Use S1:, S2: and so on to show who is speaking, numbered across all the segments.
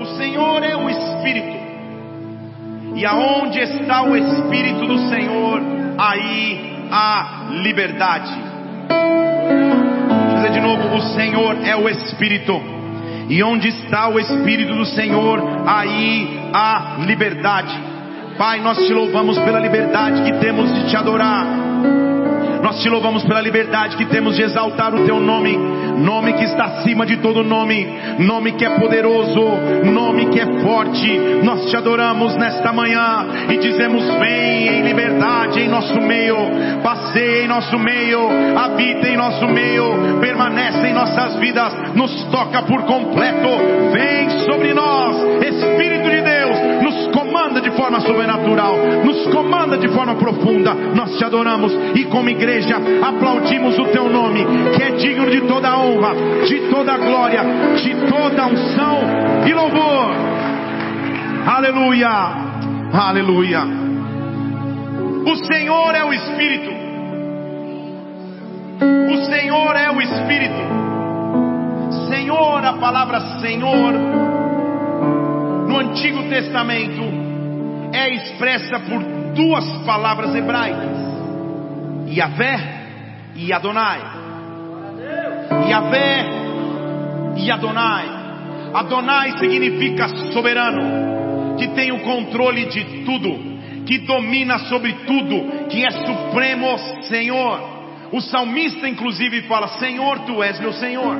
S1: O Senhor é o Espírito. E aonde está o Espírito do Senhor, aí há liberdade. Vou dizer de novo: o Senhor é o Espírito. E onde está o Espírito do Senhor, aí há liberdade. Pai, nós te louvamos pela liberdade que temos de te adorar. Nós te louvamos pela liberdade que temos de exaltar o teu nome, nome que está acima de todo nome, nome que é poderoso, nome que é forte. Nós te adoramos nesta manhã e dizemos: vem em liberdade em nosso meio, passeia em nosso meio, habita em nosso meio, permanece em nossas vidas, nos toca por completo. Vem sobre nós, Espírito forma sobrenatural, nos comanda de forma profunda. Nós te adoramos e como igreja aplaudimos o teu nome, que é digno de toda honra, de toda glória, de toda unção e louvor. Aleluia, aleluia. O Senhor é o Espírito. O Senhor é o Espírito. Senhor, a palavra Senhor, no Antigo Testamento, é expressa por duas palavras hebraicas. Yahvé e Adonai. Yahvé e Adonai. Adonai significa soberano, que tem o controle de tudo, que domina sobre tudo, que é supremo Senhor. O salmista, inclusive, fala: Senhor, tu és meu Senhor.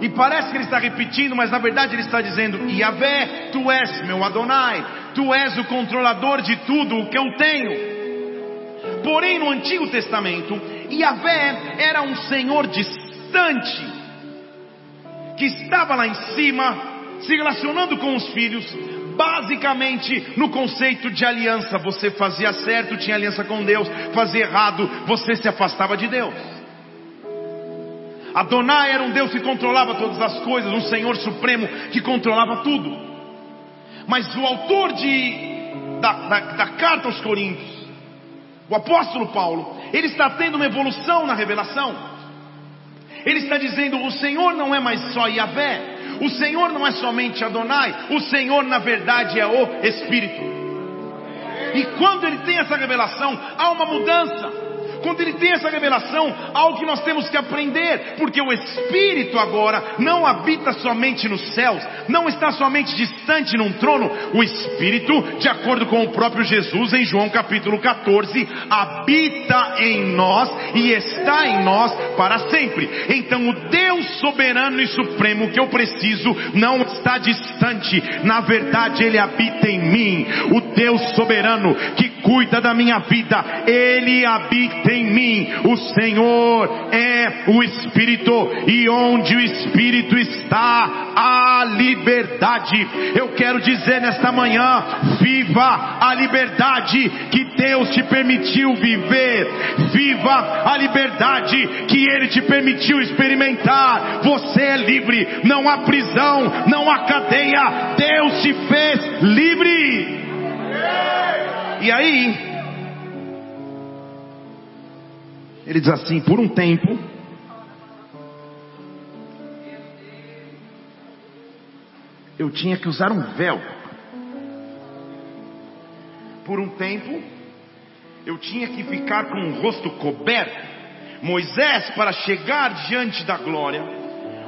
S1: E parece que ele está repetindo, mas na verdade ele está dizendo: Yahvé, tu és meu Adonai, tu és o controlador de tudo o que eu tenho. Porém, no Antigo Testamento, Yahvé era um Senhor distante, que estava lá em cima, se relacionando com os filhos, basicamente no conceito de aliança. Você fazia certo, tinha aliança com Deus, fazia errado, você se afastava de Deus. Adonai era um Deus que controlava todas as coisas, um Senhor supremo que controlava tudo. Mas o autor de, da, da, da carta aos Coríntios, o apóstolo Paulo, ele está tendo uma evolução na revelação. Ele está dizendo: o Senhor não é mais só Yahvé, o Senhor não é somente Adonai, o Senhor na verdade é o Espírito. E quando ele tem essa revelação, há uma mudança. Quando ele tem essa revelação, algo que nós temos que aprender, porque o Espírito agora não habita somente nos céus, não está somente distante num trono, o Espírito, de acordo com o próprio Jesus em João capítulo 14, habita em nós e está em nós para sempre. Então o Deus soberano e supremo que eu preciso não está distante, na verdade ele habita em mim. O Deus soberano que cuida da minha vida, ele habita em mim. O Senhor é o Espírito, e onde o Espírito está, há liberdade. Eu quero dizer nesta manhã: viva a liberdade que Deus te permitiu viver, viva a liberdade que Ele te permitiu experimentar. Você é livre, não há prisão, não há cadeia. Deus te fez livre. E aí, Ele diz assim: por um tempo, eu tinha que usar um véu. Por um tempo, eu tinha que ficar com o rosto coberto. Moisés, para chegar diante da glória,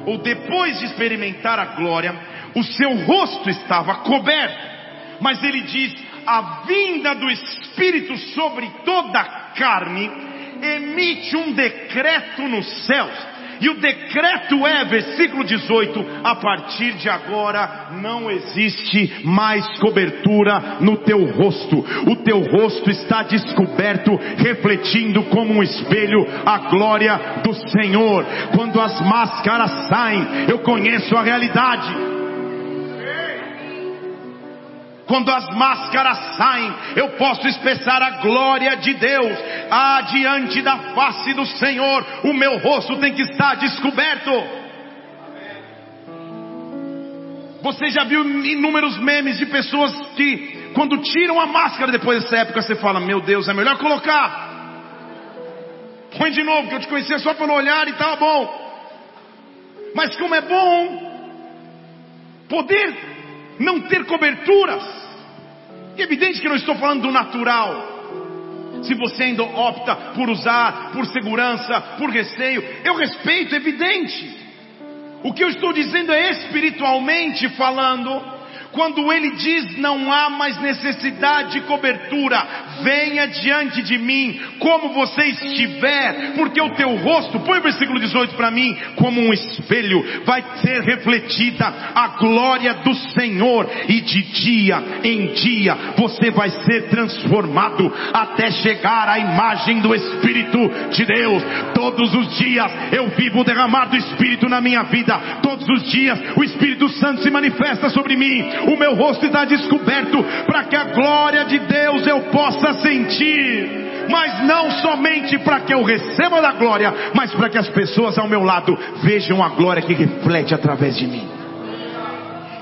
S1: ou depois de experimentar a glória, o seu rosto estava coberto. Mas ele diz: a vinda do Espírito sobre toda a carne emite um decreto nos céus. E o decreto é, versículo 18: a partir de agora não existe mais cobertura no teu rosto, o teu rosto está descoberto, refletindo como um espelho a glória do Senhor. Quando as máscaras saem, eu conheço a realidade. Quando as máscaras saem, eu posso expressar a glória de Deus. Adiante da face do Senhor, o meu rosto tem que estar descoberto. Você já viu inúmeros memes de pessoas que, quando tiram a máscara depois dessa época, você fala: Meu Deus, é melhor colocar. Põe de novo, que eu te conhecia só pelo olhar e estava bom. Mas como é bom poder não ter coberturas. E é evidente que não estou falando do natural. Se você ainda opta por usar, por segurança, por receio, eu respeito, é evidente. O que eu estou dizendo é espiritualmente falando quando ele diz não há mais necessidade de cobertura, venha diante de mim como você estiver, porque o teu rosto, põe o versículo 18 para mim, como um espelho, vai ser refletida a glória do Senhor, e de dia em dia você vai ser transformado até chegar à imagem do Espírito de Deus. Todos os dias eu vivo o derramado do Espírito na minha vida, todos os dias o Espírito Santo se manifesta sobre mim, o meu rosto está descoberto para que a glória de Deus eu possa sentir. Mas não somente para que eu receba da glória, mas para que as pessoas ao meu lado vejam a glória que reflete através de mim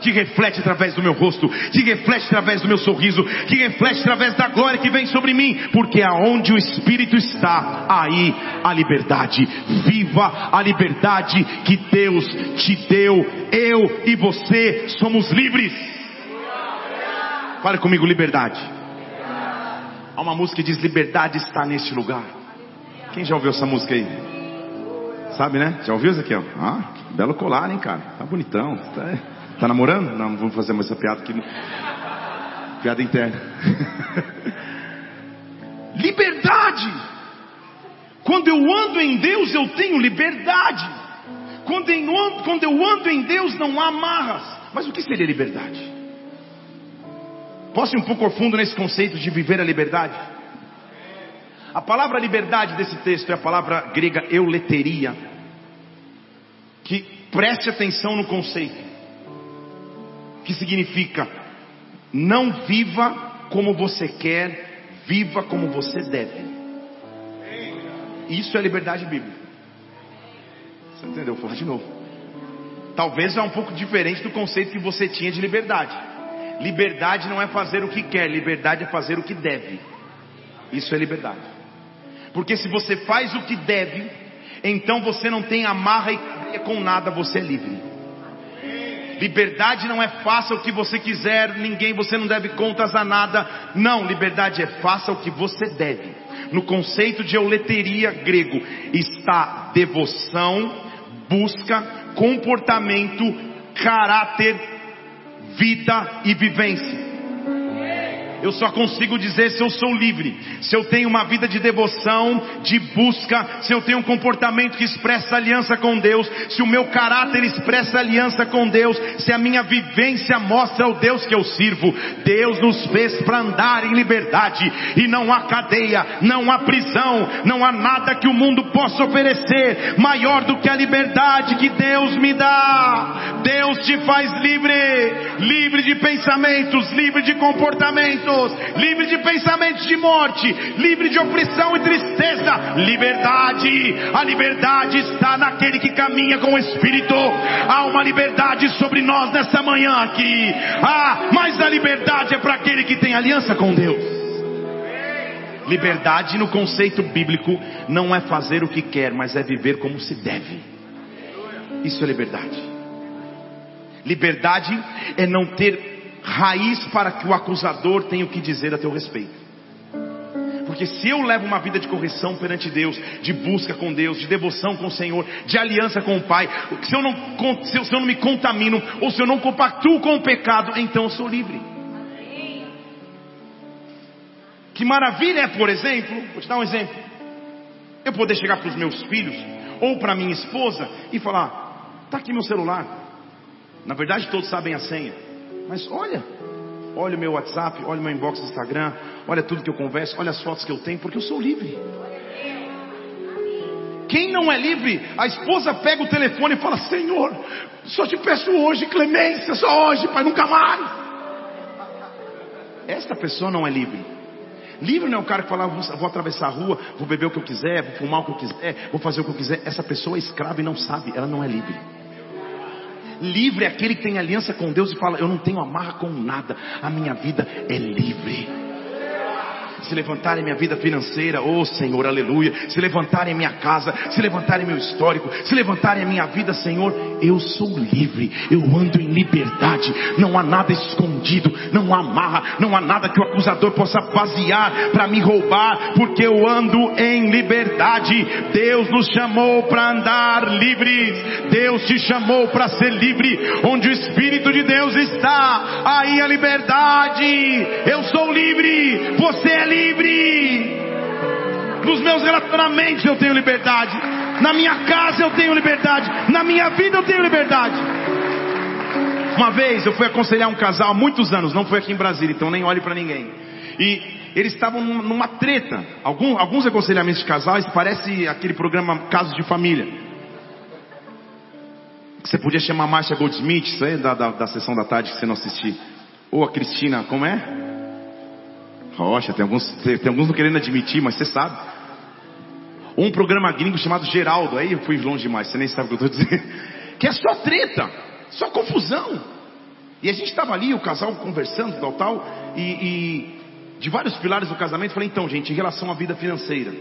S1: que reflete através do meu rosto, que reflete através do meu sorriso, que reflete através da glória que vem sobre mim, porque aonde o Espírito está, aí a liberdade. Viva a liberdade que Deus te deu. Eu e você somos livres. Fale comigo, liberdade. Há uma música que diz: Liberdade está neste lugar. Quem já ouviu essa música aí? Sabe, né? Já ouviu? Ó? Ah, belo colar, hein, cara? Tá bonitão. Tá, tá namorando? Não, não vamos fazer mais essa piada aqui. Piada interna. liberdade. Quando eu ando em Deus, eu tenho liberdade. Quando eu, ando, quando eu ando em Deus, não há amarras. Mas o que seria liberdade? Posso ir um pouco fundo nesse conceito de viver a liberdade? A palavra liberdade desse texto é a palavra grega euleteria, que preste atenção no conceito, que significa não viva como você quer, viva como você deve. Isso é liberdade bíblica. Você entendeu? Vou falar de novo. Talvez é um pouco diferente do conceito que você tinha de liberdade. Liberdade não é fazer o que quer, liberdade é fazer o que deve. Isso é liberdade. Porque se você faz o que deve, então você não tem amarra e com nada, você é livre. Liberdade não é faça o que você quiser, ninguém, você não deve contas a nada. Não, liberdade é faça o que você deve. No conceito de euleteria grego está devoção, busca, comportamento, caráter vida e vivência. Eu só consigo dizer se eu sou livre, se eu tenho uma vida de devoção, de busca, se eu tenho um comportamento que expressa aliança com Deus, se o meu caráter expressa aliança com Deus, se a minha vivência mostra o Deus que eu sirvo. Deus nos fez para andar em liberdade e não há cadeia, não há prisão, não há nada que o mundo possa oferecer maior do que a liberdade que Deus me dá. Deus te faz livre, livre de pensamentos, livre de comportamentos livre de pensamentos de morte, livre de opressão e tristeza. Liberdade, a liberdade está naquele que caminha com o Espírito. Há uma liberdade sobre nós nessa manhã aqui. Ah, mas a liberdade é para aquele que tem aliança com Deus. Liberdade no conceito bíblico não é fazer o que quer, mas é viver como se deve. Isso é liberdade. Liberdade é não ter raiz para que o acusador tenha o que dizer a teu respeito. Porque se eu levo uma vida de correção perante Deus, de busca com Deus, de devoção com o Senhor, de aliança com o Pai, se eu não, se eu, se eu não me contamino, ou se eu não compactuo com o pecado, então eu sou livre. Que maravilha é, por exemplo, vou te dar um exemplo, eu poder chegar para os meus filhos, ou para minha esposa, e falar: está aqui meu celular. Na verdade, todos sabem a senha. Mas olha, olha o meu WhatsApp, olha o meu inbox do Instagram, olha tudo que eu converso, olha as fotos que eu tenho, porque eu sou livre. Quem não é livre, a esposa pega o telefone e fala: Senhor, só te peço hoje clemência, só hoje, Pai, nunca mais. Esta pessoa não é livre. Livre não é o cara que fala, vou, vou atravessar a rua, vou beber o que eu quiser, vou fumar o que eu quiser, vou fazer o que eu quiser. Essa pessoa é escrava e não sabe, ela não é livre. Livre é aquele que tem aliança com Deus e fala: Eu não tenho amarra com nada, a minha vida é livre. Se levantar em minha vida financeira, oh Senhor, aleluia, se levantar em minha casa, se levantar em meu histórico, se levantar em minha vida, Senhor, eu sou livre, eu ando em liberdade, não há nada escondido, não há amarra, não há nada que o acusador possa basear para me roubar, porque eu ando em liberdade. Deus nos chamou para andar livres, Deus te chamou para ser livre, onde o Espírito de Deus está, aí a liberdade. Eu sou livre, você é livre. Nos meus relacionamentos eu tenho liberdade. Na minha casa eu tenho liberdade. Na minha vida eu tenho liberdade. Uma vez eu fui aconselhar um casal há muitos anos, não foi aqui em Brasília, então nem olhe para ninguém. E eles estavam numa treta. Alguns, alguns aconselhamentos de casais parece aquele programa Casos de Família. Você podia chamar Marcia Goldsmith, isso aí da, da, da sessão da tarde que você não assistiu. Ou a Cristina, como é? Rocha, tem alguns, tem, alguns não querendo admitir, mas você sabe. Um programa gringo chamado Geraldo, aí eu fui longe demais, você nem sabe o que eu estou dizendo. Que é só treta, só confusão. E a gente estava ali, o casal conversando, tal, tal, e, e de vários pilares do casamento, falei, então, gente, em relação à vida financeira.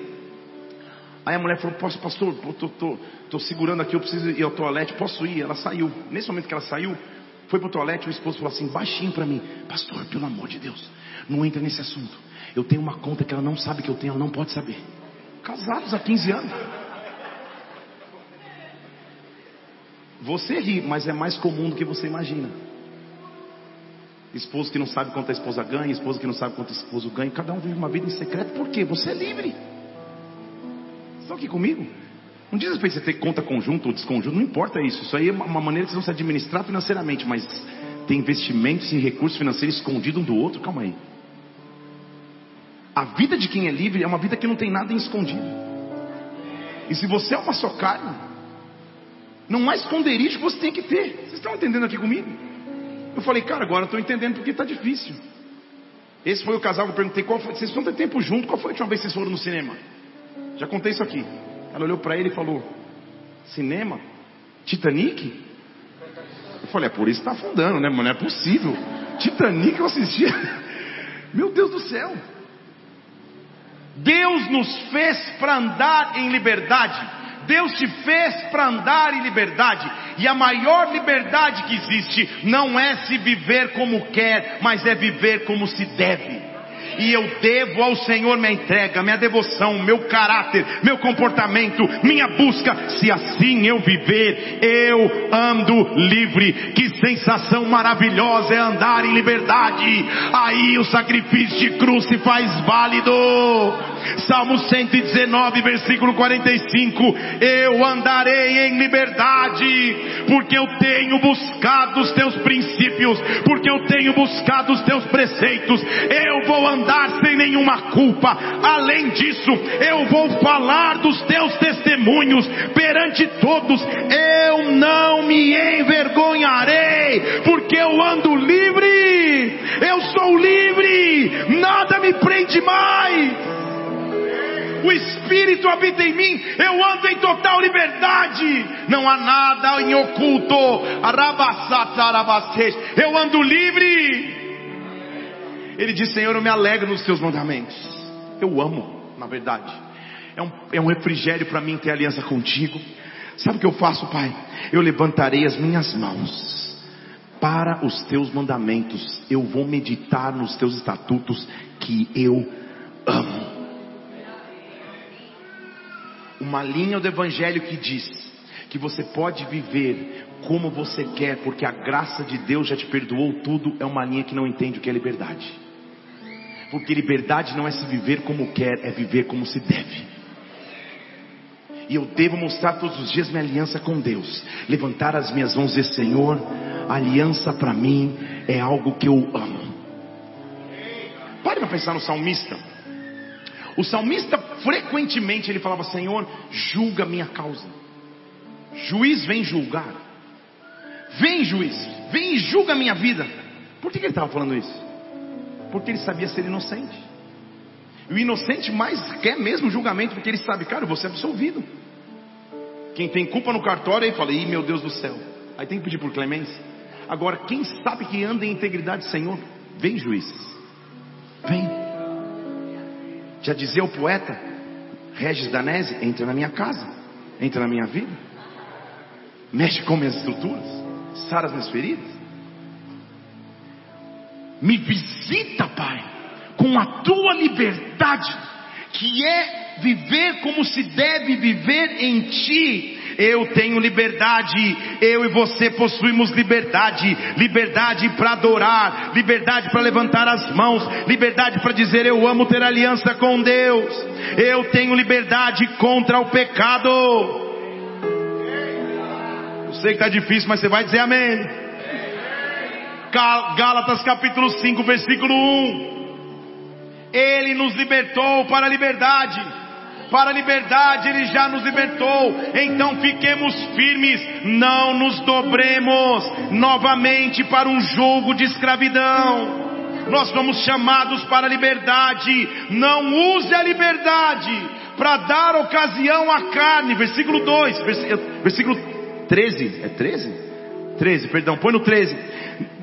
S1: Aí a mulher falou, posso, pastor, tô, tô, tô, segurando aqui, eu preciso ir ao toalete, posso ir? Ela saiu. Nesse momento que ela saiu, foi pro toalete, o esposo falou assim, baixinho para mim, pastor, pelo amor de Deus, não entra nesse assunto. Eu tenho uma conta que ela não sabe que eu tenho, ela não pode saber. Casados há 15 anos. Você ri, mas é mais comum do que você imagina. Esposo que não sabe quanto a esposa ganha, esposo que não sabe quanto o esposo ganha, cada um vive uma vida em secreto, por quê? Você é livre. Estão aqui comigo? Não diz respeito você ter conta conjunta ou desconjunto, não importa isso. Isso aí é uma maneira que vocês vão se administrar financeiramente, mas tem investimentos e recursos financeiros escondidos um do outro, calma aí. A vida de quem é livre é uma vida que não tem nada em escondido. E se você é uma só carne, não há esconderijo que você tem que ter. Vocês estão entendendo aqui comigo? Eu falei, cara, agora eu estou entendendo porque está difícil. Esse foi o casal que eu perguntei, qual foi, vocês estão ter tempo junto, qual foi a última vez que vocês foram no cinema? Já contei isso aqui. Ela olhou para ele e falou, cinema? Titanic? Eu falei, é por isso que está afundando, né? Mas não é possível. Titanic eu assistia. Meu Deus do céu. Deus nos fez para andar em liberdade. Deus te fez para andar em liberdade. E a maior liberdade que existe não é se viver como quer, mas é viver como se deve e eu devo ao Senhor minha entrega, minha devoção, meu caráter, meu comportamento, minha busca. Se assim eu viver, eu ando livre. Que sensação maravilhosa é andar em liberdade. Aí o sacrifício de cruz se faz válido. Salmo 119, versículo 45. Eu andarei em liberdade, porque eu tenho buscado os teus princípios, porque eu tenho buscado os teus preceitos. Eu vou andar sem nenhuma culpa. Além disso, eu vou falar dos teus testemunhos perante todos. Eu não me envergonharei, porque eu ando livre. Eu sou livre. Nada me prende mais o Espírito habita em mim, eu ando em total liberdade, não há nada em oculto, eu ando livre. Ele diz: Senhor, eu me alegro nos teus mandamentos, eu amo, na verdade, é um, é um refrigério para mim ter aliança contigo. Sabe o que eu faço, Pai? Eu levantarei as minhas mãos para os teus mandamentos, eu vou meditar nos teus estatutos que eu amo uma linha do Evangelho que diz que você pode viver como você quer, porque a graça de Deus já te perdoou tudo, é uma linha que não entende o que é liberdade. Porque liberdade não é se viver como quer, é viver como se deve. E eu devo mostrar todos os dias minha aliança com Deus. Levantar as minhas mãos e dizer, Senhor, aliança para mim é algo que eu amo. Pare para pensar no salmista. O salmista frequentemente ele falava: Senhor, julga minha causa. Juiz vem julgar. Vem, juiz, vem e julga minha vida. Por que, ele estava falando isso? Porque ele sabia ser inocente. E o inocente mais quer mesmo julgamento, porque ele sabe, cara, vou ser absolvido. Quem tem culpa no cartório aí fala, ih meu Deus do céu. Aí tem que pedir por clemência. Agora, quem sabe que anda em integridade, Senhor, vem juiz. Vem. Já dizia o poeta, Regis Danese, entra na minha casa, entra na minha vida, mexe com minhas estruturas, sara as minhas feridas. Me visita, Pai, com a tua liberdade, que é viver como se deve viver em ti, eu tenho liberdade, eu e você possuímos liberdade, liberdade para adorar, liberdade para levantar as mãos, liberdade para dizer eu amo ter aliança com Deus, eu tenho liberdade contra o pecado. Eu sei que está difícil, mas você vai dizer amém. Gálatas capítulo 5, versículo 1. Ele nos libertou para a liberdade para a liberdade Ele já nos libertou. Então fiquemos firmes, não nos dobremos novamente para um jogo de escravidão. Nós somos chamados para a liberdade. Não use a liberdade para dar ocasião à carne. Versículo 2, versículo 13. É 13? 13, perdão, põe no 13.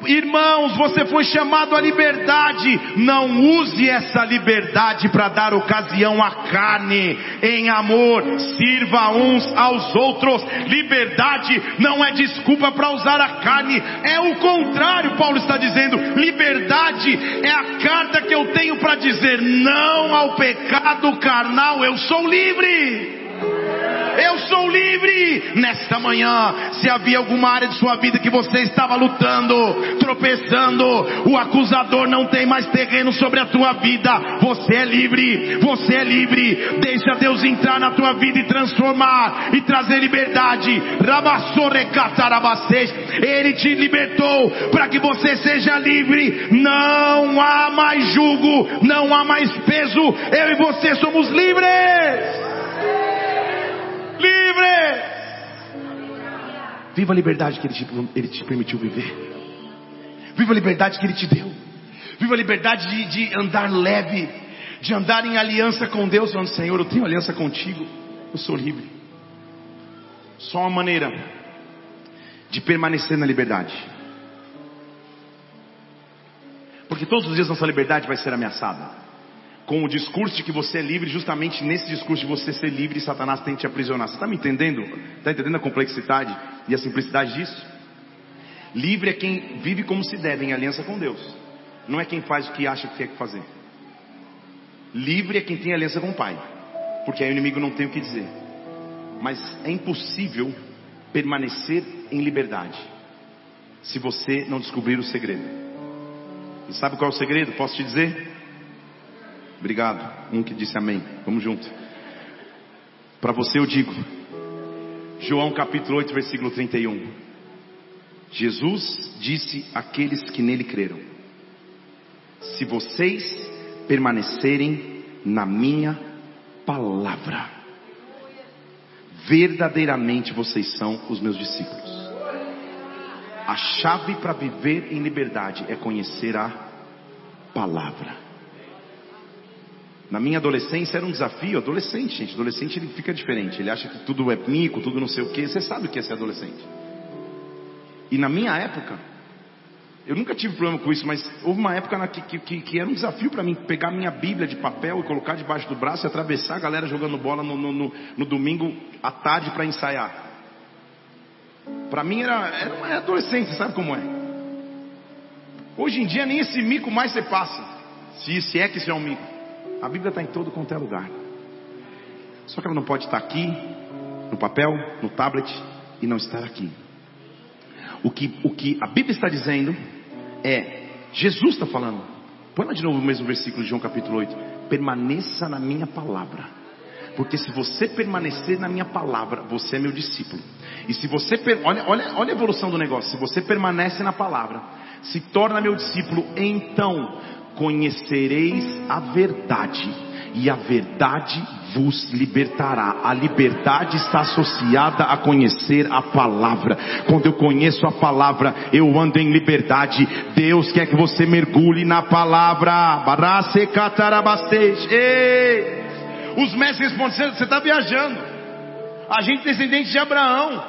S1: Irmãos, você foi chamado à liberdade. Não use essa liberdade para dar ocasião à carne. Em amor, sirva uns aos outros. Liberdade não é desculpa para usar a carne. É o contrário, Paulo está dizendo. Liberdade é a carta que eu tenho para dizer não ao pecado carnal. Eu sou livre. Eu sou livre nesta manhã. Se havia alguma área de sua vida que você estava lutando, tropeçando, o acusador não tem mais terreno sobre a tua vida. Você é livre. Você é livre. Deixa Deus entrar na tua vida e transformar e trazer liberdade. Ele te libertou para que você seja livre. Não há mais jugo, não há mais peso. Eu e você somos livres livre. Viva a liberdade que ele te, ele te permitiu viver. Viva a liberdade que Ele te deu. Viva a liberdade de, de, andar leve, de andar em aliança com Deus, falando: Senhor, eu tenho aliança contigo, eu sou livre. Só uma maneira de permanecer na liberdade. Porque todos os dias nossa liberdade vai ser ameaçada com o discurso de que você é livre, justamente nesse discurso de você ser livre, Satanás que te aprisionar. Você está me entendendo? Está entendendo a complexidade e a simplicidade disso? Livre é quem vive como se deve, em aliança com Deus. Não é quem faz o que acha que tem que fazer. Livre é quem tem aliança com o Pai. Porque aí o inimigo não tem o que dizer. Mas é impossível permanecer em liberdade se você não descobrir o segredo. E sabe qual é o segredo? Posso te dizer? Obrigado. Um que disse amém. Vamos junto. Para você eu digo. João capítulo 8, versículo 31. Jesus disse àqueles que nele creram: Se vocês permanecerem na minha palavra, verdadeiramente vocês são os meus discípulos. A chave para viver em liberdade é conhecer a palavra. Na minha adolescência era um desafio, adolescente, gente, adolescente ele fica diferente, ele acha que tudo é mico, tudo não sei o que, você sabe o que é ser adolescente. E na minha época, eu nunca tive problema com isso, mas houve uma época na, que, que, que, era um desafio para mim pegar minha Bíblia de papel e colocar debaixo do braço e atravessar a galera jogando bola no, no, no, no domingo à tarde para ensaiar. Para mim era, era uma adolescência, sabe como é? Hoje em dia nem esse mico mais você passa, se, se é que isso é um mico. A Bíblia está em todo quanto é lugar. Só que ela não pode estar aqui, no papel, no tablet, e não estar aqui. O que, o que a Bíblia está dizendo é, Jesus está falando. Põe lá de novo o mesmo versículo de João capítulo 8. Permaneça na minha palavra. Porque se você permanecer na minha palavra, você é meu discípulo. E se você, olha, olha, olha a evolução do negócio. Se você permanece na palavra, se torna meu discípulo, então conhecereis a verdade, e a verdade vos libertará. A liberdade está associada a conhecer a palavra. Quando eu conheço a palavra, eu ando em liberdade. Deus quer que você mergulhe na palavra. Ei! Os mestres respondem: você está viajando. A gente é descendente de Abraão.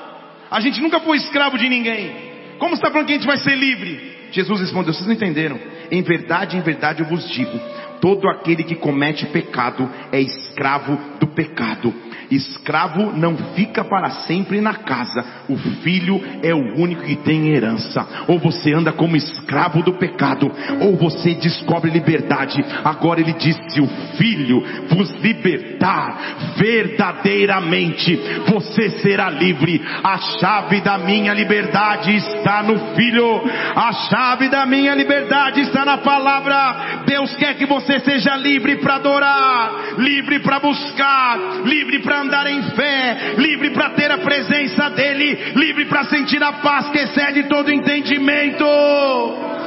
S1: A gente nunca foi escravo de ninguém. Como está falando que a gente vai ser livre? Jesus respondeu: Vocês não entenderam. Em verdade, em verdade eu vos digo: Todo aquele que comete pecado é escravo do pecado. Escravo não fica para sempre na casa. O filho é o único que tem herança. Ou você anda como escravo do pecado, ou você descobre liberdade. Agora ele diz: se o filho vos libertar verdadeiramente, você será livre. A chave da minha liberdade está no filho. A chave da minha liberdade está na palavra. Deus quer que você seja livre para adorar, livre para buscar, livre para andar em fé, livre para ter a presença dEle, livre para sentir a paz que excede todo entendimento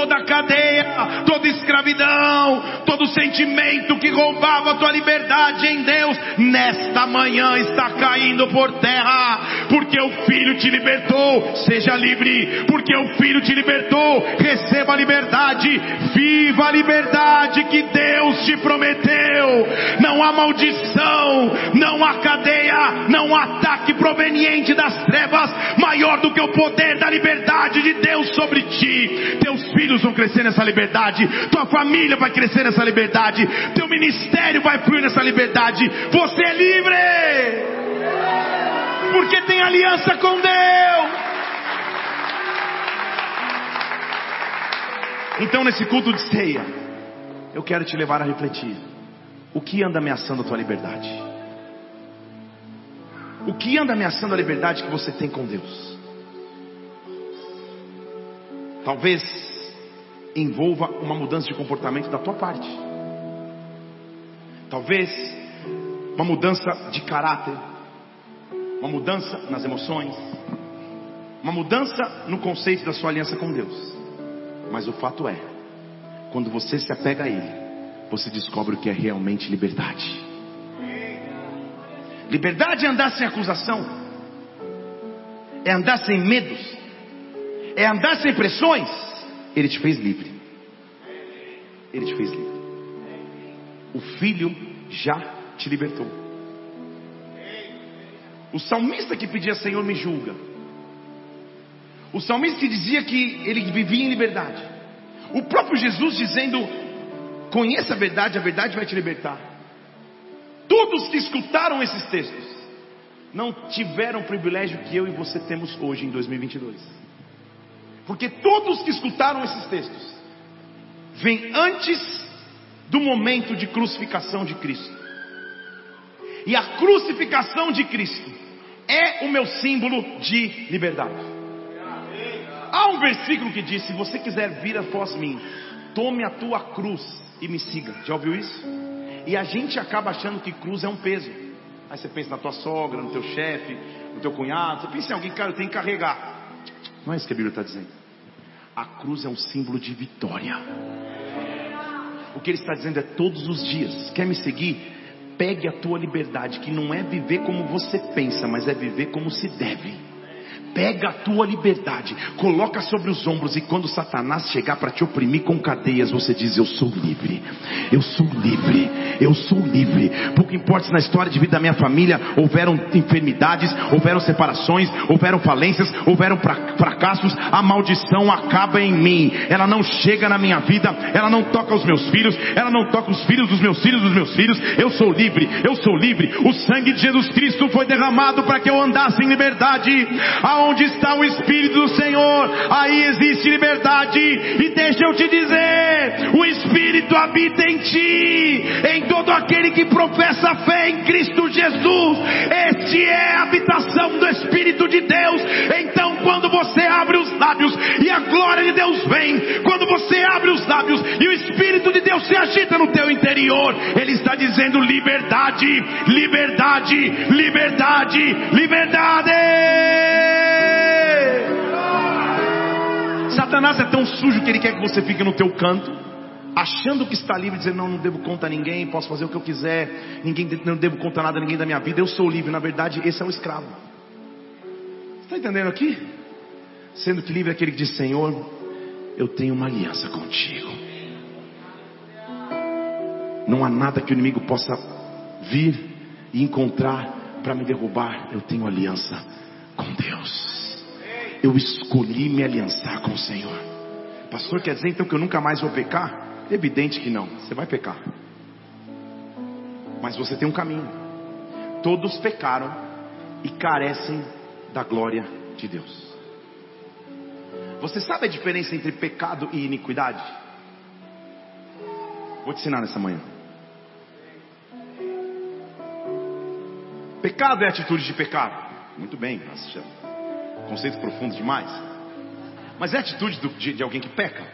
S1: toda cadeia, toda escravidão, todo sentimento que roubava a tua liberdade em Deus, nesta manhã está caindo por terra, porque o Filho te libertou, seja livre, porque o Filho te libertou, receba a liberdade, viva a liberdade que Deus te prometeu, não há maldição, não há cadeia, não há ataque proveniente das trevas, maior do que o poder da liberdade de Deus sobre ti, teus filhos filhos vão crescer nessa liberdade, tua família vai crescer nessa liberdade, teu ministério vai fluir nessa liberdade. Você é livre, porque tem aliança com Deus. Então, nesse culto de ceia, eu quero te levar a refletir: o que anda ameaçando a tua liberdade? O que anda ameaçando a liberdade que você tem com Deus? Talvez envolva uma mudança de comportamento da tua parte. Talvez uma mudança de caráter, uma mudança nas emoções, uma mudança no conceito da sua aliança com Deus. Mas o fato é, quando você se apega a Ele, você descobre o que é realmente liberdade. Liberdade é andar sem acusação, é andar sem medos, é andar sem pressões. Ele te fez livre. Ele te fez livre. O Filho já te libertou. O salmista que pedia, Senhor, me julga. O salmista que dizia que ele vivia em liberdade. O próprio Jesus dizendo: Conheça a verdade, a verdade vai te libertar. Todos que escutaram esses textos não tiveram o privilégio que eu e você temos hoje em 2022. Porque todos que escutaram esses textos vêm antes do momento de crucificação de Cristo. E a crucificação de Cristo é o meu símbolo de liberdade. Há um versículo que diz: Se você quiser vir após mim, tome a tua cruz e me siga. Já ouviu isso? E a gente acaba achando que cruz é um peso. Aí você pensa na tua sogra, no teu chefe, no teu cunhado. Você pensa em alguém, cara, eu tenho que carregar. Não é isso que a Bíblia está dizendo. A cruz é um símbolo de vitória. O que ele está dizendo é todos os dias. Quer me seguir? Pegue a tua liberdade, que não é viver como você pensa, mas é viver como se deve. Pega a tua liberdade, coloca sobre os ombros e quando Satanás chegar para te oprimir com cadeias, você diz: Eu sou livre, eu sou livre, eu sou livre. Pouco importa se na história de vida da minha família houveram enfermidades, houveram separações, houveram falências, houveram fracassos, a maldição acaba em mim. Ela não chega na minha vida, ela não toca os meus filhos, ela não toca os filhos dos meus filhos, dos meus filhos. Eu sou livre, eu sou livre. O sangue de Jesus Cristo foi derramado para que eu andasse em liberdade. A Aonde está o Espírito do Senhor, aí existe liberdade. E deixa eu te dizer: o Espírito habita em ti, em todo aquele que professa fé em Cristo Jesus. Este é a habitação do Espírito de Deus. Então, quando você abre os lábios e a glória de Deus vem, quando você abre os lábios e o Espírito de Deus se agita no teu interior, Ele está dizendo liberdade, liberdade, liberdade, liberdade. Satanás é tão sujo que ele quer que você fique no teu canto, achando que está livre, dizendo não, não devo conta a ninguém, posso fazer o que eu quiser, ninguém não devo contar nada a ninguém da minha vida, eu sou livre. Na verdade, esse é o escravo. Está entendendo aqui? Sendo que livre é aquele que diz, Senhor, eu tenho uma aliança contigo. Não há nada que o inimigo possa vir e encontrar para me derrubar. Eu tenho aliança com Deus eu escolhi me aliançar com o Senhor. Pastor, quer dizer então que eu nunca mais vou pecar? Evidente que não, você vai pecar. Mas você tem um caminho. Todos pecaram e carecem da glória de Deus. Você sabe a diferença entre pecado e iniquidade? Vou te ensinar nessa manhã. Pecado é atitude de pecado. Muito bem, conceito profundo demais. Mas é atitude de, de alguém que peca.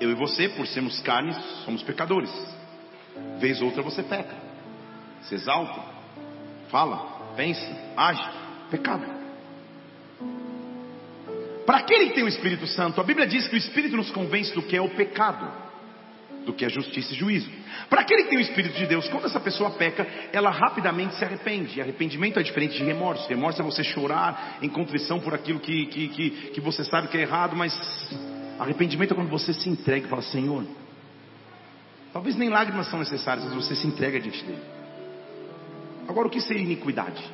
S1: Eu e você, por sermos carnes, somos pecadores. Vez outra você peca. Se exalta, fala, pensa, age. Pecado. Para aquele que tem o Espírito Santo, a Bíblia diz que o Espírito nos convence do que é o pecado, do que é justiça e juízo. Para aquele que tem o Espírito de Deus, quando essa pessoa peca, ela rapidamente se arrepende. E arrependimento é diferente de remorso. Remorso é você chorar em contrição por aquilo que, que, que, que você sabe que é errado, mas arrependimento é quando você se entrega e fala: Senhor, talvez nem lágrimas são necessárias, mas você se entrega diante dele. Agora, o que seria iniquidade?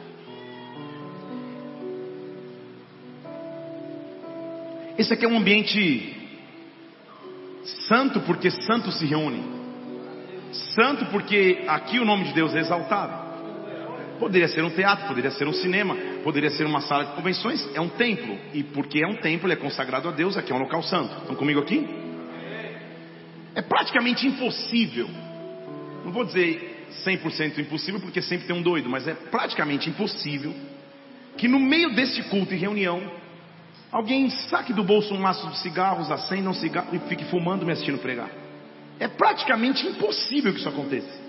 S1: Esse aqui é um ambiente santo porque santo se reúne. Santo porque aqui o nome de Deus é exaltado. Poderia ser um teatro, poderia ser um cinema, poderia ser uma sala de convenções, é um templo. E porque é um templo, ele é consagrado a Deus, aqui é um local santo. Estão comigo aqui? É praticamente impossível. Não vou dizer 100% impossível, porque sempre tem um doido, mas é praticamente impossível que no meio deste culto e reunião Alguém saque do bolso um maço de cigarros, acenda um cigarro e fique fumando me assistindo pregar. É praticamente impossível que isso aconteça.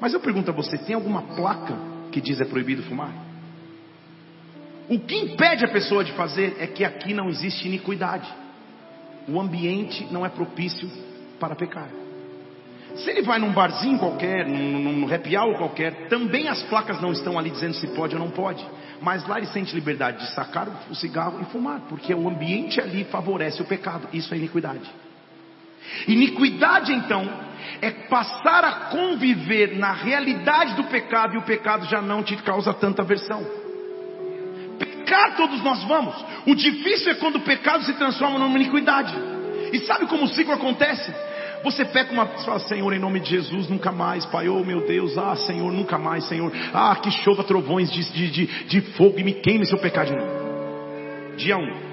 S1: Mas eu pergunto a você: tem alguma placa que diz é proibido fumar? O que impede a pessoa de fazer é que aqui não existe iniquidade. O ambiente não é propício para pecar. Se ele vai num barzinho qualquer, num, num happy hour qualquer, também as placas não estão ali dizendo se pode ou não pode. Mas lá ele sente liberdade de sacar o cigarro e fumar, porque o ambiente ali favorece o pecado. Isso é iniquidade. Iniquidade, então, é passar a conviver na realidade do pecado e o pecado já não te causa tanta aversão. Pecar todos nós vamos. O difícil é quando o pecado se transforma numa iniquidade. E sabe como o ciclo acontece? Você peca uma fala, Senhor, em nome de Jesus, nunca mais, Pai, oh meu Deus, ah Senhor, nunca mais, Senhor, ah que chova trovões de, de, de, de fogo e me queime seu pecado de novo. Dia um.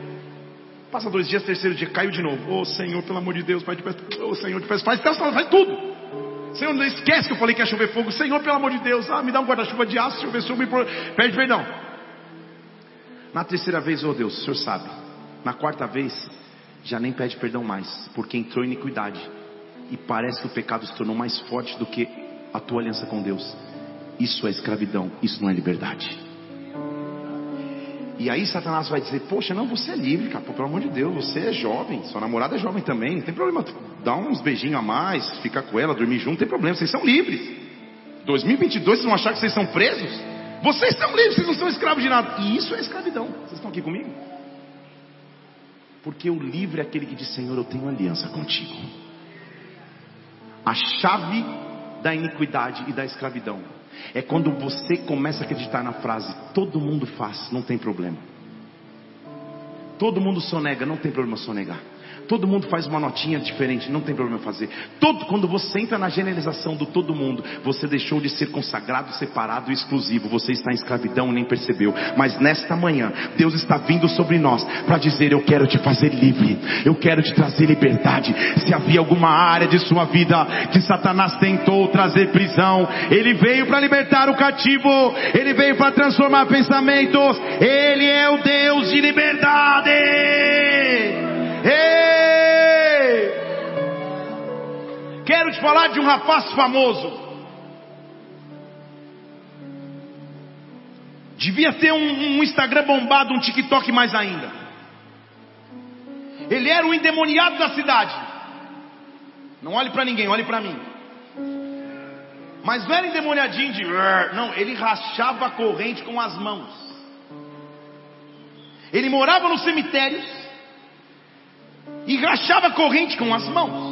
S1: Passa dois dias, terceiro dia, caiu de novo. Oh Senhor, pelo amor de Deus, Pai, te peço, oh Senhor, te peço, faz, faz, faz tudo. Senhor, não esquece que eu falei que ia chover fogo. Senhor, pelo amor de Deus, ah, me dá um guarda-chuva de aço, chover chuva, me pede perdão. Na terceira vez, oh Deus, o Senhor sabe. Na quarta vez, já nem pede perdão mais, porque entrou iniquidade e parece que o pecado se tornou mais forte do que a tua aliança com Deus. Isso é escravidão, isso não é liberdade. E aí Satanás vai dizer: Poxa, não, você é livre, cara, pelo amor de Deus, você é jovem, sua namorada é jovem também, não tem problema, dá uns beijinhos a mais, ficar com ela, dormir junto, não tem problema, vocês são livres. 2022 vocês vão achar que vocês são presos? Vocês são livres, vocês não são escravos de nada. E isso é escravidão. Vocês estão aqui comigo? Porque o livre é aquele que diz: Senhor, eu tenho aliança contigo a chave da iniquidade e da escravidão. É quando você começa a acreditar na frase: todo mundo faz, não tem problema. Todo mundo sonega, não tem problema sonegar. Todo mundo faz uma notinha diferente, não tem problema fazer. Todo, quando você entra na generalização do todo mundo, você deixou de ser consagrado, separado e exclusivo. Você está em escravidão e nem percebeu. Mas nesta manhã, Deus está vindo sobre nós para dizer: Eu quero te fazer livre, eu quero te trazer liberdade. Se havia alguma área de sua vida que Satanás tentou trazer prisão, ele veio para libertar o cativo, ele veio para transformar pensamentos. Ele é o Deus de liberdade. Ei! Quero te falar de um rapaz famoso. Devia ter um, um Instagram bombado, um TikTok mais ainda. Ele era o endemoniado da cidade. Não olhe para ninguém, olhe para mim. Mas não era endemoniadinho de. Não, ele rachava a corrente com as mãos. Ele morava nos cemitérios e rachava a corrente com as mãos.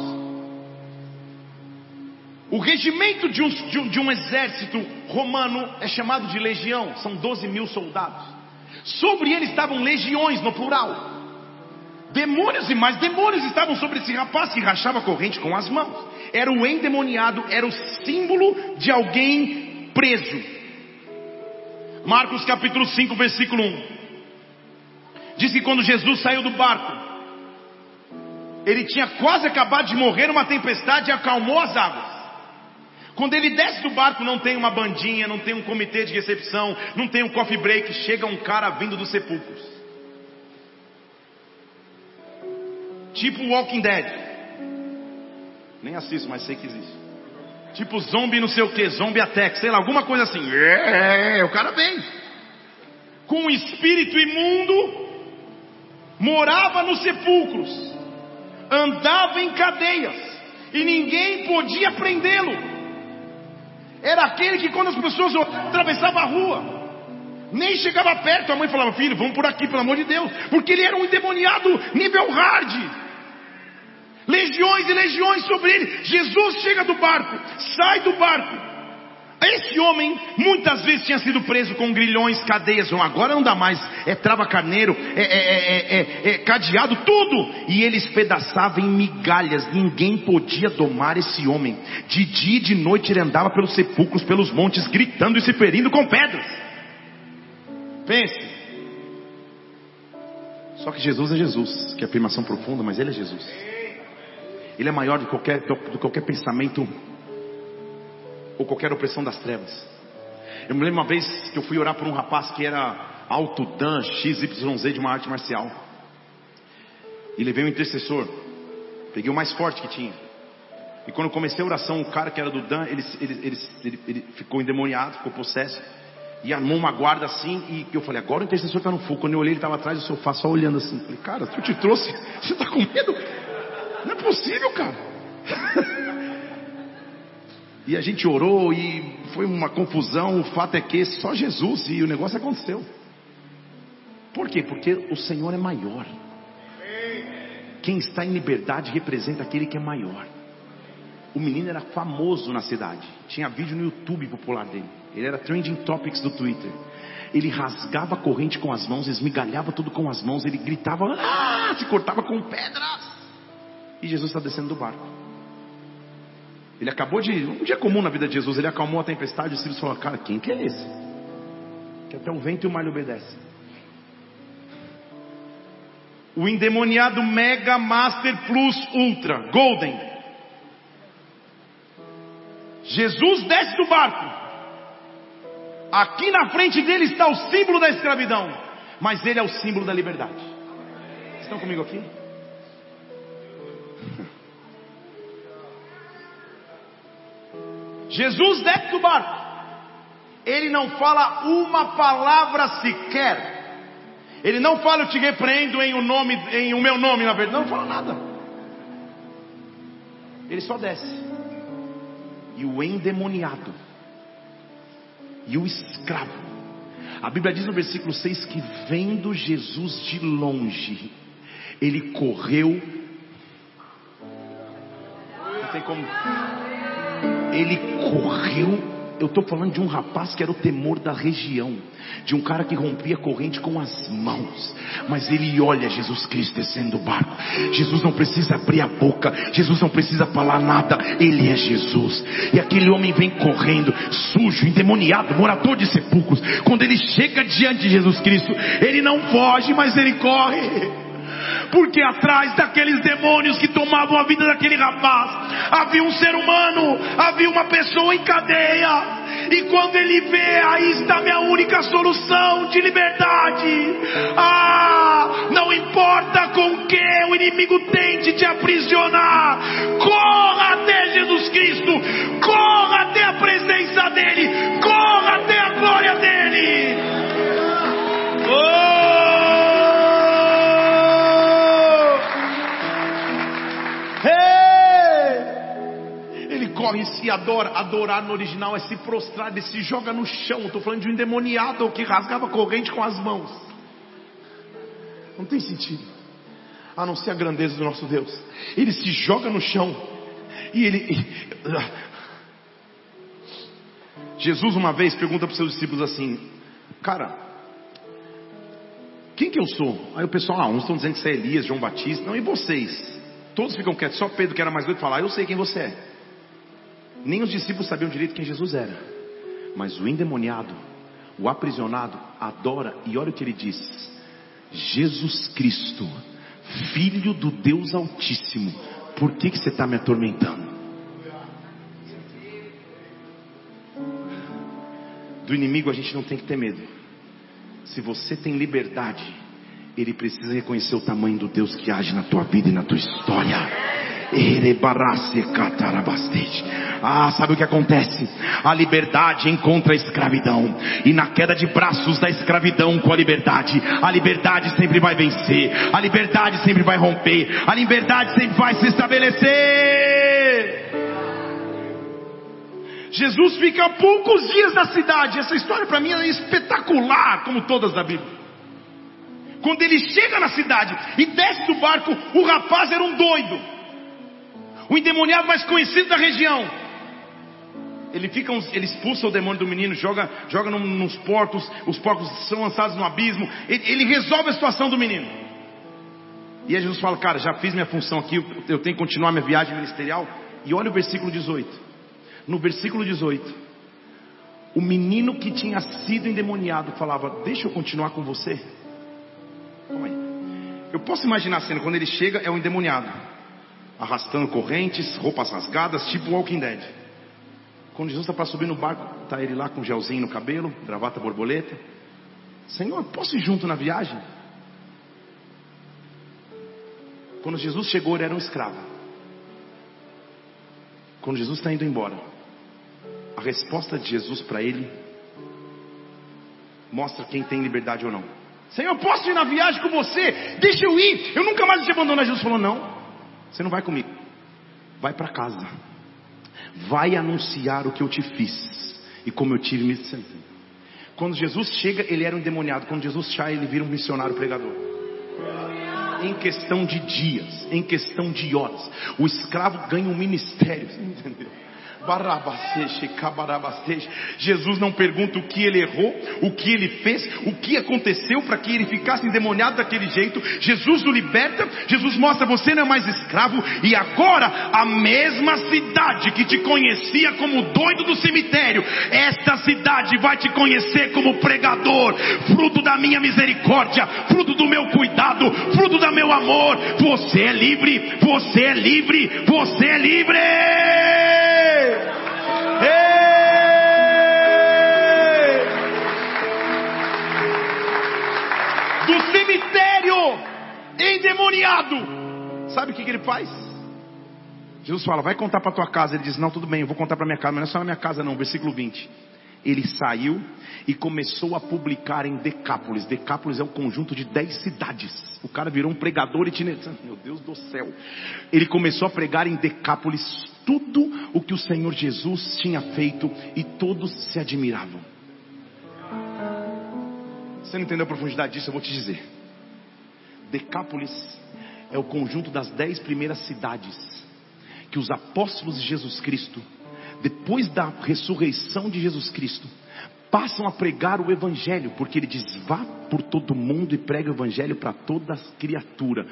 S1: O regimento de um, de, um, de um, exército romano é chamado de legião, são 12 mil soldados. Sobre ele estavam legiões no plural. Demônios e mais demônios estavam sobre esse rapaz que rachava a corrente com as mãos. Era o endemoniado, era o símbolo de alguém preso. Marcos capítulo 5, versículo 1. Diz que quando Jesus saiu do barco, ele tinha quase acabado de morrer numa tempestade e acalmou as águas. Quando ele desce do barco, não tem uma bandinha, não tem um comitê de recepção, não tem um coffee break, chega um cara vindo dos sepulcros. Tipo Walking Dead. Nem assisto, mas sei que existe. Tipo zombie não sei o que, zombie attack, sei lá, alguma coisa assim. É, o cara vem. Com um espírito imundo, morava nos sepulcros, andava em cadeias, e ninguém podia prendê-lo. Era aquele que quando as pessoas atravessavam a rua, nem chegava perto, a mãe falava, filho, vamos por aqui, pelo amor de Deus, porque ele era um endemoniado nível hard legiões e legiões sobre ele. Jesus chega do barco, sai do barco. Esse homem muitas vezes tinha sido preso com grilhões, cadeias, agora não dá mais, é trava carneiro, é, é, é, é, cadeado, tudo. E ele espedaçava em migalhas, ninguém podia domar esse homem. De dia e de noite ele andava pelos sepulcros, pelos montes, gritando e se ferindo com pedras. Pense. Só que Jesus é Jesus, que é afirmação profunda, mas ele é Jesus. Ele é maior do que qualquer, do que qualquer pensamento ou qualquer opressão das trevas. Eu me lembro uma vez que eu fui orar por um rapaz que era alto dan XYZ de uma arte marcial. E levei um intercessor. Peguei o mais forte que tinha. E quando comecei a oração, o cara que era do Dan, ele, ele, ele, ele ficou endemoniado, ficou possesso. E armou uma guarda assim. E eu falei, agora o intercessor está no fogo. Quando eu olhei, ele estava atrás do sofá, só olhando assim. Falei, cara, eu te trouxe. Você está com medo? Não é possível, cara. e a gente orou e foi uma confusão. O fato é que só Jesus e o negócio aconteceu. Por quê? Porque o Senhor é maior. Quem está em liberdade representa aquele que é maior. O menino era famoso na cidade. Tinha vídeo no YouTube popular dele. Ele era trending topics do Twitter. Ele rasgava a corrente com as mãos, esmigalhava tudo com as mãos, ele gritava, ah! se cortava com pedras. E Jesus está descendo do barco. Ele acabou de. Um dia comum na vida de Jesus, ele acalmou a tempestade e os filhos falaram: Cara, quem que é esse? Que até o vento e o mar lhe obedecem. O endemoniado Mega Master Plus Ultra Golden. Jesus desce do barco. Aqui na frente dele está o símbolo da escravidão, mas ele é o símbolo da liberdade. Estão comigo aqui? Jesus desce do barco. Ele não fala uma palavra sequer. Ele não fala, eu te repreendo em o, nome, em o meu nome, na verdade. Não, não fala nada. Ele só desce. E o endemoniado. E o escravo. A Bíblia diz no versículo 6 que vendo Jesus de longe, ele correu. Não tem como ele correu. Eu estou falando de um rapaz que era o temor da região, de um cara que rompia corrente com as mãos, mas ele olha Jesus Cristo descendo o barco. Jesus não precisa abrir a boca, Jesus não precisa falar nada, ele é Jesus. E aquele homem vem correndo, sujo, endemoniado, morador de sepulcros. Quando ele chega diante de Jesus Cristo, ele não foge, mas ele corre porque atrás daqueles demônios que tomavam a vida daquele rapaz, havia um ser humano, havia uma pessoa em cadeia. E quando ele vê, aí está minha única solução de liberdade. Ah, não importa com que o inimigo tente te aprisionar, corra até Jesus Cristo, corra até a presença dEle, corra até a glória dEle. Oh! Corre se adora. Adorar no original é se prostrar, ele se joga no chão. Estou falando de um endemoniado que rasgava corrente com as mãos. Não tem sentido. A não ser a grandeza do nosso Deus. Ele se joga no chão. E ele. Jesus uma vez pergunta para os seus discípulos assim: Cara, quem que eu sou? Aí o pessoal, ah, uns estão dizendo que você é Elias, João Batista. Não, e vocês? Todos ficam quietos. Só Pedro, que era mais doido, falar, ah, eu sei quem você é. Nem os discípulos sabiam direito quem Jesus era. Mas o endemoniado, o aprisionado, adora e olha o que ele diz: Jesus Cristo, Filho do Deus Altíssimo, por que, que você está me atormentando? Do inimigo a gente não tem que ter medo. Se você tem liberdade, ele precisa reconhecer o tamanho do Deus que age na tua vida e na tua história. Ah, sabe o que acontece? A liberdade encontra a escravidão, e na queda de braços da escravidão com a liberdade, a liberdade sempre vai vencer, a liberdade sempre vai romper, a liberdade sempre vai se estabelecer. Jesus fica poucos dias na cidade. Essa história para mim é espetacular, como todas da Bíblia. Quando ele chega na cidade e desce do barco, o rapaz era um doido o endemoniado mais conhecido da região. Ele fica, ele expulsa o demônio do menino, joga, joga nos porcos, os porcos são lançados no abismo. Ele, ele, resolve a situação do menino. E aí Jesus fala, cara, já fiz minha função aqui, eu tenho que continuar minha viagem ministerial. E olha o versículo 18. No versículo 18, o menino que tinha sido endemoniado falava: Deixa eu continuar com você. Eu posso imaginar a cena, quando ele chega, é o endemoniado arrastando correntes, roupas rasgadas, tipo Walking Dead. Quando Jesus está para subir no barco, está ele lá com gelzinho no cabelo, gravata borboleta. Senhor, posso ir junto na viagem? Quando Jesus chegou, ele era um escravo. Quando Jesus está indo embora, a resposta de Jesus para ele mostra quem tem liberdade ou não. Senhor, posso ir na viagem com você? Deixa eu ir. Eu nunca mais te abandonar. Jesus falou: Não. Você não vai comigo. Vai para casa. Vai anunciar o que eu te fiz e como eu tive me Quando Jesus chega, ele era um endemoniado. Quando Jesus sai, ele vira um missionário pregador. Em questão de dias, em questão de horas, o escravo ganha um ministério. Entendeu? Jesus não pergunta o que ele errou, o que ele fez, o que aconteceu para que ele ficasse endemoniado daquele jeito. Jesus o liberta, Jesus mostra você não é mais escravo, e agora a mesma cidade que te conhecia como doido do cemitério, esta cidade vai te conhecer como pregador, fruto da minha misericórdia, fruto do meu cuidado, fruto do meu amor. Você é livre, você é livre, você é livre. Endemoniado. Sabe o que, que ele faz? Jesus fala, vai contar para tua casa. Ele diz, não, tudo bem, eu vou contar para minha casa, mas não é só na minha casa não. Versículo 20. Ele saiu e começou a publicar em Decápolis. Decápolis é o conjunto de dez cidades. O cara virou um pregador itinerante. Meu Deus do céu. Ele começou a pregar em Decápolis tudo o que o Senhor Jesus tinha feito e todos se admiravam. Você não entendeu a profundidade disso? Eu vou te dizer. Decápolis é o conjunto das dez primeiras cidades que os apóstolos de Jesus Cristo, depois da ressurreição de Jesus Cristo, passam a pregar o Evangelho, porque ele diz: vá por todo mundo e prega o Evangelho para toda criatura.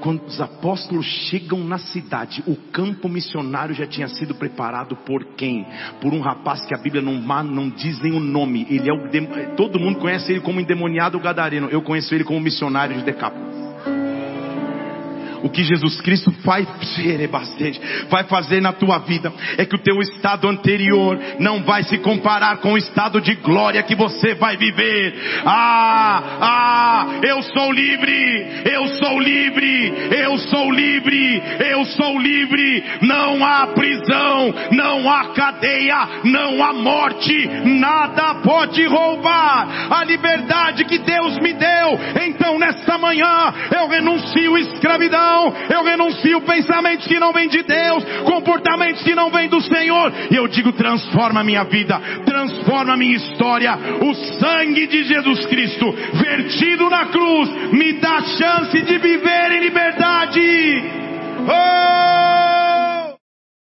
S1: Quando os apóstolos chegam na cidade, o campo missionário já tinha sido preparado por quem? Por um rapaz que a Bíblia não, não diz nem o nome. Ele é o, todo mundo conhece ele como endemoniado gadareno. Eu conheço ele como missionário de Decápolis o que Jesus Cristo vai, fazer na tua vida é que o teu estado anterior não vai se comparar com o estado de glória que você vai viver. Ah, ah, eu sou livre, eu sou livre, eu sou livre, eu sou livre. Não há prisão, não há cadeia, não há morte, nada pode roubar a liberdade que Deus me deu. Então nesta manhã eu renuncio à escravidão eu renuncio pensamentos que não vêm de Deus, comportamentos que não vêm do Senhor, e eu digo: transforma a minha vida, transforma a minha história. O sangue de Jesus Cristo, vertido na cruz, me dá chance de viver em liberdade. Oh!